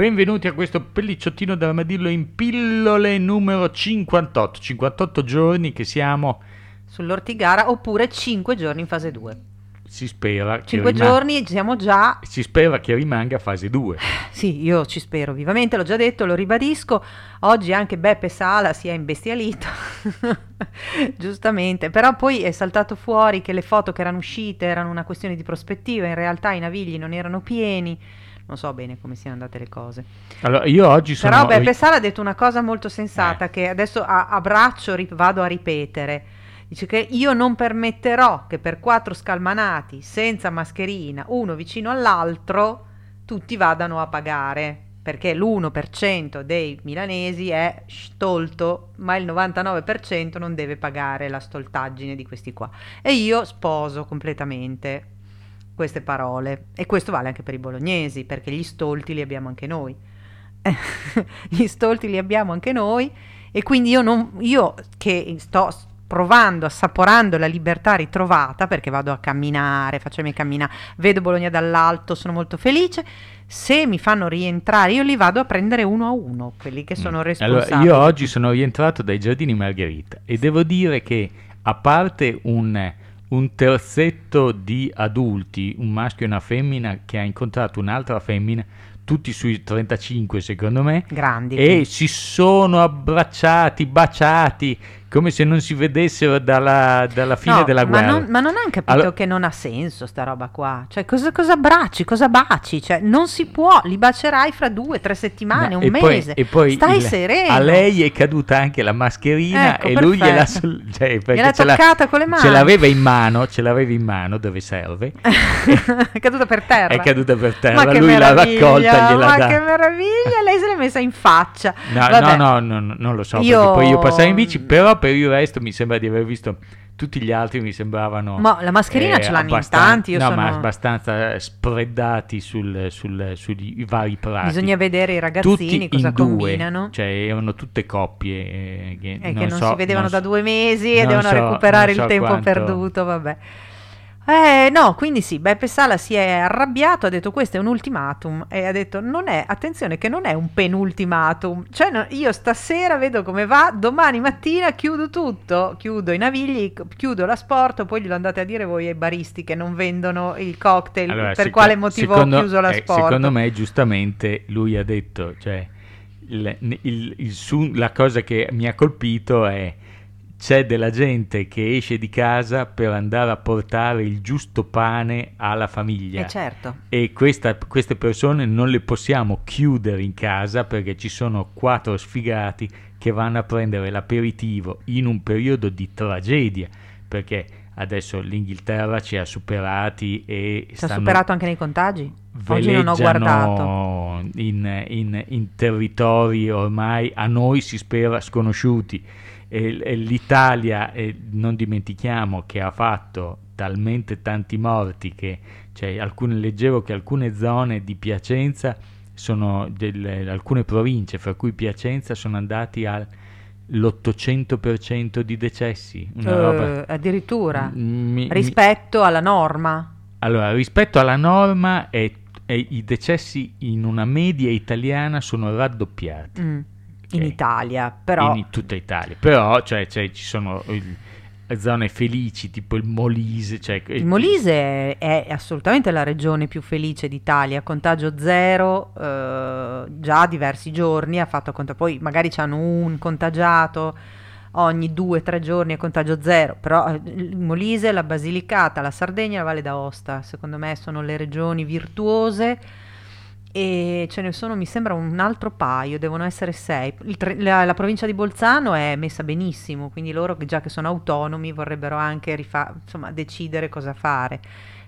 Benvenuti a questo pellicciottino d'armadillo in pillole numero 58. 58 giorni che siamo, sull'ortigara oppure 5 giorni in fase 2. si spera, che 5 rima- giorni siamo già, si spera che rimanga fase 2. sì, io ci spero vivamente, l'ho già detto, lo ribadisco, oggi anche Beppe Sala si è imbestialito, giustamente, però poi è saltato fuori che le foto che erano uscite erano una questione di prospettiva, in realtà i navigli non erano pieni, non so bene come siano andate le cose. Allora, io oggi sono... Però Beppe Sala ha detto una cosa molto sensata che adesso a, a braccio ri- vado a ripetere. Dice che io non permetterò che per quattro scalmanati senza mascherina, uno vicino all'altro, tutti vadano a pagare. Perché l'1% dei milanesi è stolto, ma il 99% non deve pagare la stoltaggine di questi qua. E io sposo completamente queste parole. E questo vale anche per i bolognesi, perché gli stolti li abbiamo anche noi. gli stolti li abbiamo anche noi e quindi io, non, io che sto provando, assaporando la libertà ritrovata perché vado a camminare, faccio i miei camminare, vedo Bologna dall'alto, sono molto felice. Se mi fanno rientrare, io li vado a prendere uno a uno, quelli che sono responsabili. Allora, io oggi sono rientrato dai giardini Margherita e devo dire che a parte un, un terzetto di adulti, un maschio e una femmina, che ha incontrato un'altra femmina, tutti sui 35 secondo me, grandi. e si sono abbracciati, baciati, come se non si vedessero dalla, dalla fine No, della ma guerra. non, ma non hanno capito Allora- che non ha senso sta roba qua. Cioè, cosa, cosa abbracci, cosa baci? Cioè, non si può, li bacerai fra due, tre settimane, No, un e poi- mese. e poi Stai il- sereno. A lei è caduta anche la mascherina Ecco, e lui gliela cioè, l'ha- toccata con le mani. Ce l'aveva in mano, ce l'aveva in mano dove serve. è caduta per terra. È caduta per Ma terra, che lui l'ha raccolta e gliela Ma dà. che meraviglia, lei se l'è messa in faccia. No, no, no, no, non lo so, Io- perché poi io passavo in bici, però per il resto mi sembra di aver visto tutti gli altri mi sembravano Ma la mascherina ce l'hanno in tanti, io no, ma sono- abbastanza spreddati sul, sul- sugli vari prati. Bisogna vedere i ragazzini tutti cosa in due, combinano. cioè erano tutte coppie eh, che, E non che non so- si vedevano non da so- due mesi e devono so- recuperare il tempo quanto- perduto, vabbè. Eh, no, quindi sì, Beppe Sala si è arrabbiato, ha detto questo è un ultimatum. E ha detto non è, attenzione che non è un penultimatum, cioè no, io stasera vedo come va, domani mattina chiudo tutto, chiudo i navigli, chiudo l'asporto, poi glielo andate a dire voi ai baristi che non vendono il cocktail, Allora, per seco- quale motivo secondo- ho chiuso eh, l'asporto. secondo me, giustamente, lui ha detto, cioè, il- il- il la cosa che mi ha colpito è c'è della gente che esce di casa per andare a portare il giusto pane alla famiglia. Eh, certo. E questa- queste persone non le possiamo chiudere in casa perché ci sono quattro sfigati che vanno a prendere l'aperitivo in un periodo di tragedia. Perché adesso l'Inghilterra ci ha superati e Ci ha superato anche nei contagi? Oggi non ho guardato. in, in- in territori ormai a noi si spera sconosciuti. E- e L'Italia, eh, non dimentichiamo che ha fatto talmente tanti morti che cioè, alcune, leggevo che alcune zone di Piacenza sono delle, alcune province, fra cui Piacenza, sono andati all'800% di decessi. Una roba- addirittura Mi- mi- rispetto alla norma. allora, rispetto alla norma, è- è- i decessi in una media italiana sono raddoppiati Mm, In Ok. Italia, però in tutta Italia. Però cioè, cioè, ci sono il- zone felici, tipo il Molise. Cioè, il Molise è assolutamente la regione più felice d'Italia, contagio zero, eh, già diversi giorni ha fatto conto, poi magari c'hanno un contagiato ogni due o tre giorni a contagio zero, però eh, il Molise, la Basilicata, la Sardegna e la Valle d'Aosta, secondo me sono le regioni virtuose e ce ne sono, mi sembra, un altro paio, devono essere sei. Tre- la, la provincia di Bolzano è messa benissimo, quindi loro, già che sono autonomi, vorrebbero anche rifa- insomma, decidere cosa fare.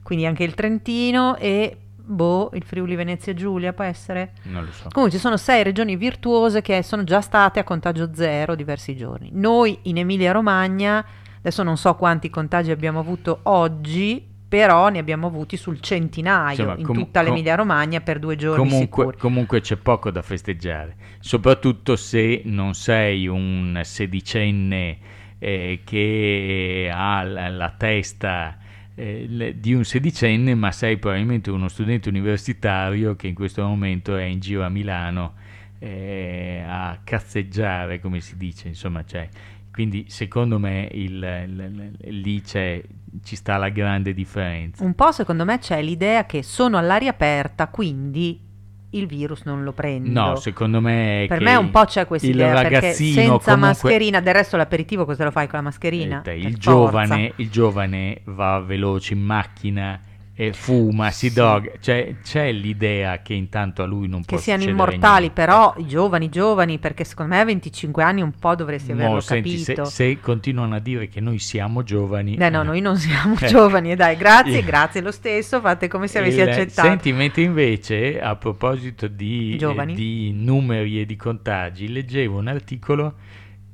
quindi anche il Trentino e boh, il Friuli Venezia Giulia può essere? Non lo so. Comunque ci sono sei regioni virtuose che sono già state a contagio zero diversi giorni. Noi in Emilia Romagna, adesso non so quanti contagi abbiamo avuto oggi, però ne abbiamo avuti sul centinaio Insomma, in com- tutta l'Emilia Romagna per due giorni Comunque, comunque c'è poco da festeggiare, soprattutto se non sei un sedicenne eh, che ha la, la testa eh, di un sedicenne, ma sei probabilmente uno studente universitario che in questo momento è in giro a Milano eh, a cazzeggiare, come si dice, insomma, cioè, quindi secondo me il- il- il- lì c'è, ci sta la grande differenza. Un po' secondo me c'è l'idea che sono all'aria aperta, quindi il virus non lo prendo. No, secondo me è per me un po' c'è questa idea perché senza comunque- mascherina, del resto l'aperitivo cosa lo fai con la mascherina? Eh, il, giovane, il giovane va veloce in macchina e fuma, si Sì. droga. Cioè, c'è l'idea che intanto a lui non può che siano immortali, niente. però i giovani, giovani, perché secondo me a 25 anni un po' dovresti Mo, averlo senti, se, capito. se continuano a dire che noi siamo giovani... Eh no, eh, noi non siamo eh. giovani, e dai, grazie, grazie lo stesso, fate come se avessi il- accettato. Senti, mentre invece, a proposito di, eh, di numeri e di contagi, leggevo un articolo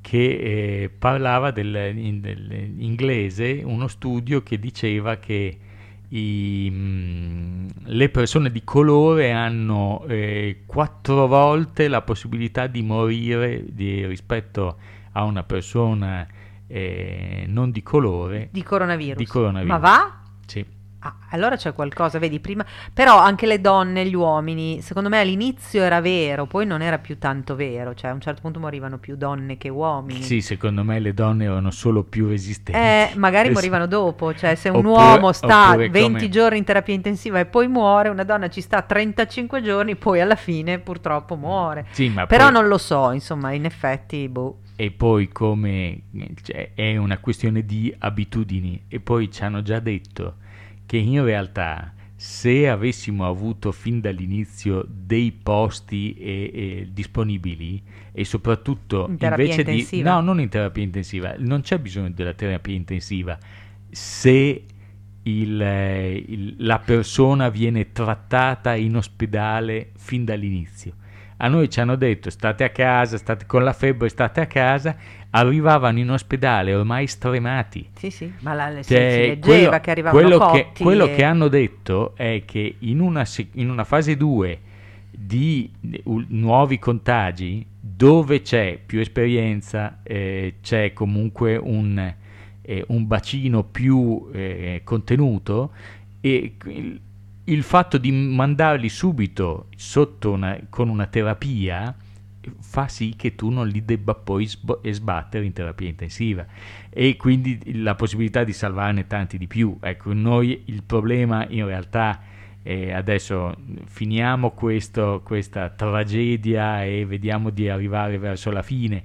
che eh, parlava del, in- dell'inglese, uno studio che diceva che i, mm, le persone di colore hanno eh, quattro volte la possibilità di morire di- rispetto a una persona eh, non di colore. Di coronavirus. Di coronavirus. Ma va? Sì. Ah, allora c'è qualcosa, vedi, prima... Però anche le donne, gli uomini, secondo me all'inizio era vero, poi non era più tanto vero, cioè a un certo punto morivano più donne che uomini. Sì, secondo me le donne erano solo più resistenti. Eh, magari morivano dopo, cioè se un Oppure- uomo sta oppure 20 come- giorni in terapia intensiva e poi muore, una donna ci sta 35 giorni, poi alla fine purtroppo muore. Sì, ma Però poi- non lo so, insomma, in effetti, boh. E poi come cioè, è una questione di abitudini. E poi ci hanno già detto che in realtà se avessimo avuto fin dall'inizio dei posti e- e disponibili e soprattutto In invece intensiva? di no non in terapia intensiva non c'è bisogno della terapia intensiva se il, il- la persona viene trattata in ospedale fin dall'inizio a noi ci hanno detto state a casa, state con la febbre, state a casa, arrivavano in ospedale ormai stremati. Sì, sì, ma la, si, si Cioè, leggeva quello, che arrivavano quello cotti che, quello e- che hanno detto è che in una, in una fase 2 di u- nuovi contagi, dove c'è più esperienza, eh, c'è comunque un, eh, un bacino più eh, contenuto e il, il fatto di mandarli subito sotto una, con una terapia fa sì che tu non li debba poi sbo- sbattere in terapia intensiva e quindi la possibilità di salvarne tanti di più. Ecco, noi il problema in realtà eh, adesso finiamo questo, questa tragedia e vediamo di arrivare verso la fine,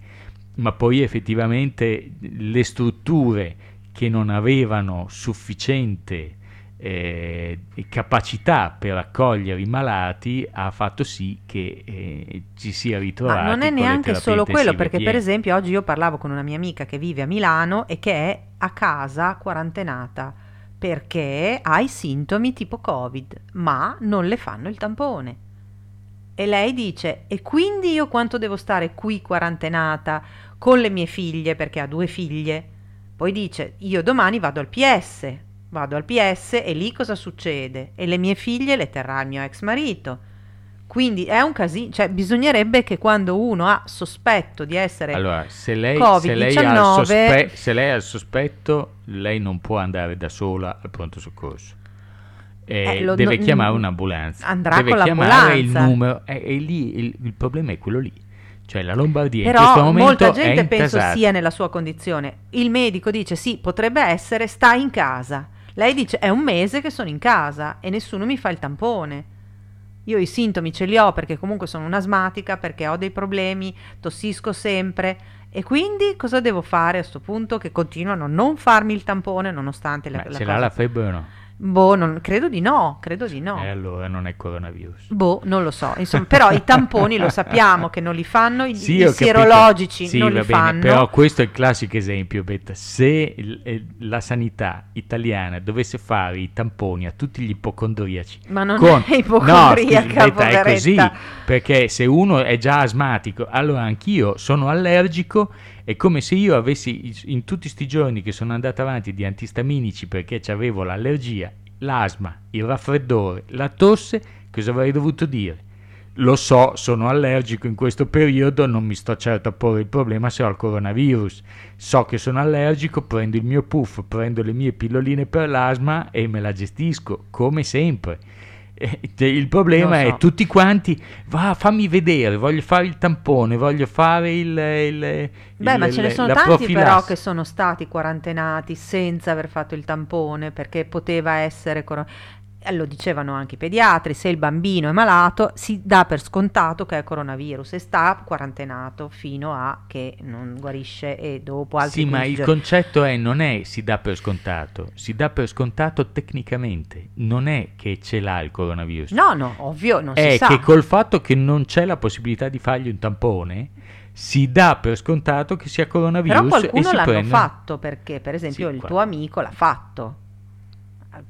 ma poi effettivamente le strutture che non avevano sufficiente eh, capacità per accogliere i malati ha fatto sì che eh, ci sia ritrovati Ma non è neanche solo quello, perché per piene. esempio oggi io parlavo con una mia amica che vive a Milano e che è a casa quarantenata perché ha i sintomi tipo Covid, ma non le fanno il tampone. E lei dice: E quindi io quanto devo stare qui quarantenata con le mie figlie, perché ha due figlie? Poi dice: Io domani vado al PS, vado al PS e lì cosa succede? E le mie figlie le terrà il mio ex marito. Quindi è un casino, cioè bisognerebbe che quando uno ha sospetto di essere Allora, se lei, se, lei Covid-19 sospe- se lei ha il sospetto, lei non può andare da sola al pronto soccorso. Eh, Eh, deve no- chiamare un'ambulanza. andrà deve con chiamare il numero. E, e lì il, il problema è quello lì. Cioè la Lombardia in Però questo momento molta gente penso sia nella sua condizione. Il medico dice sì, potrebbe essere, sta in casa. Lei dice è un mese che sono in casa e nessuno mi fa il tampone. Io i sintomi ce li ho perché comunque sono un'asmatica, perché ho dei problemi, tossisco sempre. E quindi cosa devo fare a sto punto? Che continuano a non farmi il tampone nonostante la, Ma la ce l'ha la febbre o no? Boh, non- credo di no, credo di no. E allora non è coronavirus. Boh, non lo so. Insomma, però i tamponi lo sappiamo che non li fanno, i, Sì, i sierologici Sì, non li bene, fanno. Però questo è il classico esempio, Betta. Se il- eh, la sanità italiana dovesse fare i tamponi a tutti gli ipocondriaci, Ma non con- è ipocondriaca, no, Betta, è così, perché se uno è già asmatico, allora anch'io sono allergico, è come se io avessi in tutti sti giorni che sono andato avanti di antistaminici perché avevo l'allergia, l'asma, il raffreddore, la tosse, cosa avrei dovuto dire? Lo so, sono allergico in questo periodo, non mi sto certo a porre il problema se ho il coronavirus. So che sono allergico, prendo il mio puff, prendo le mie pilloline per l'asma e me la gestisco, come sempre. Eh, Il problema so. è tutti quanti, va, fammi vedere, voglio fare il tampone, voglio fare il... il- Beh, il- ma ce ne sono tanti profilassi. però che sono stati quarantenati senza aver fatto il tampone perché poteva essere lo dicevano anche i pediatri, se il bambino è malato si dà per scontato che è coronavirus e sta quarantenato fino a che non guarisce e dopo altri Sì, ma 15 il giorni. concetto è non è si dà per scontato, si dà per scontato tecnicamente, non è che ce l'ha il coronavirus. No, no, ovvio, non è si sa. che col fatto che non c'è la possibilità di fargli un tampone, si dà per scontato che sia coronavirus Però e qualcuno l'hanno prende- fatto perché, per esempio, Sì, il qua- tuo amico l'ha fatto.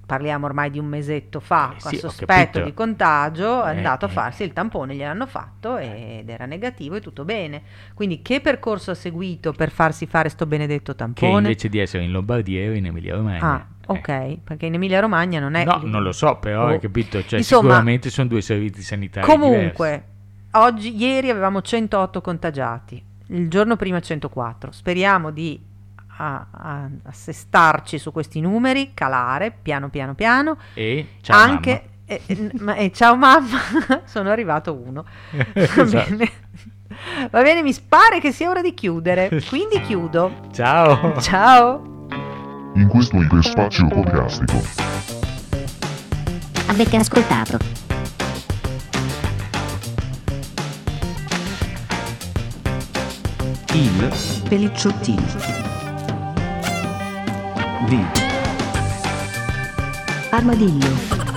Parliamo ormai di un mesetto fa, Eh, sì, ho sospetto di contagio, è Eh, andato a eh. farsi il tampone, gliel'hanno fatto ed era negativo e tutto bene. Quindi che percorso ha seguito per farsi fare sto benedetto che tampone? invece di essere in Lombardia era in Emilia Romagna. Ah, ok, perché in Emilia Romagna non è... No, non lo so, però Oh. hai capito, cioè, Insomma, sicuramente sono due servizi sanitari Comunque, diversi. oggi, ieri avevamo 108 contagiati, il giorno prima 104. Speriamo di a- a- assestarci su questi numeri, calare piano piano piano. E ciao Anche, e, e- ma- e ciao mamma, sono arrivato uno. Va Esatto. bene. Va bene, mi pare che sia ora di chiudere, quindi chiudo. mamma. Ciao. Ciao. in questo iperspazio podcastico. Avete ascoltato? Il Pelicciottini. Di Armadillo.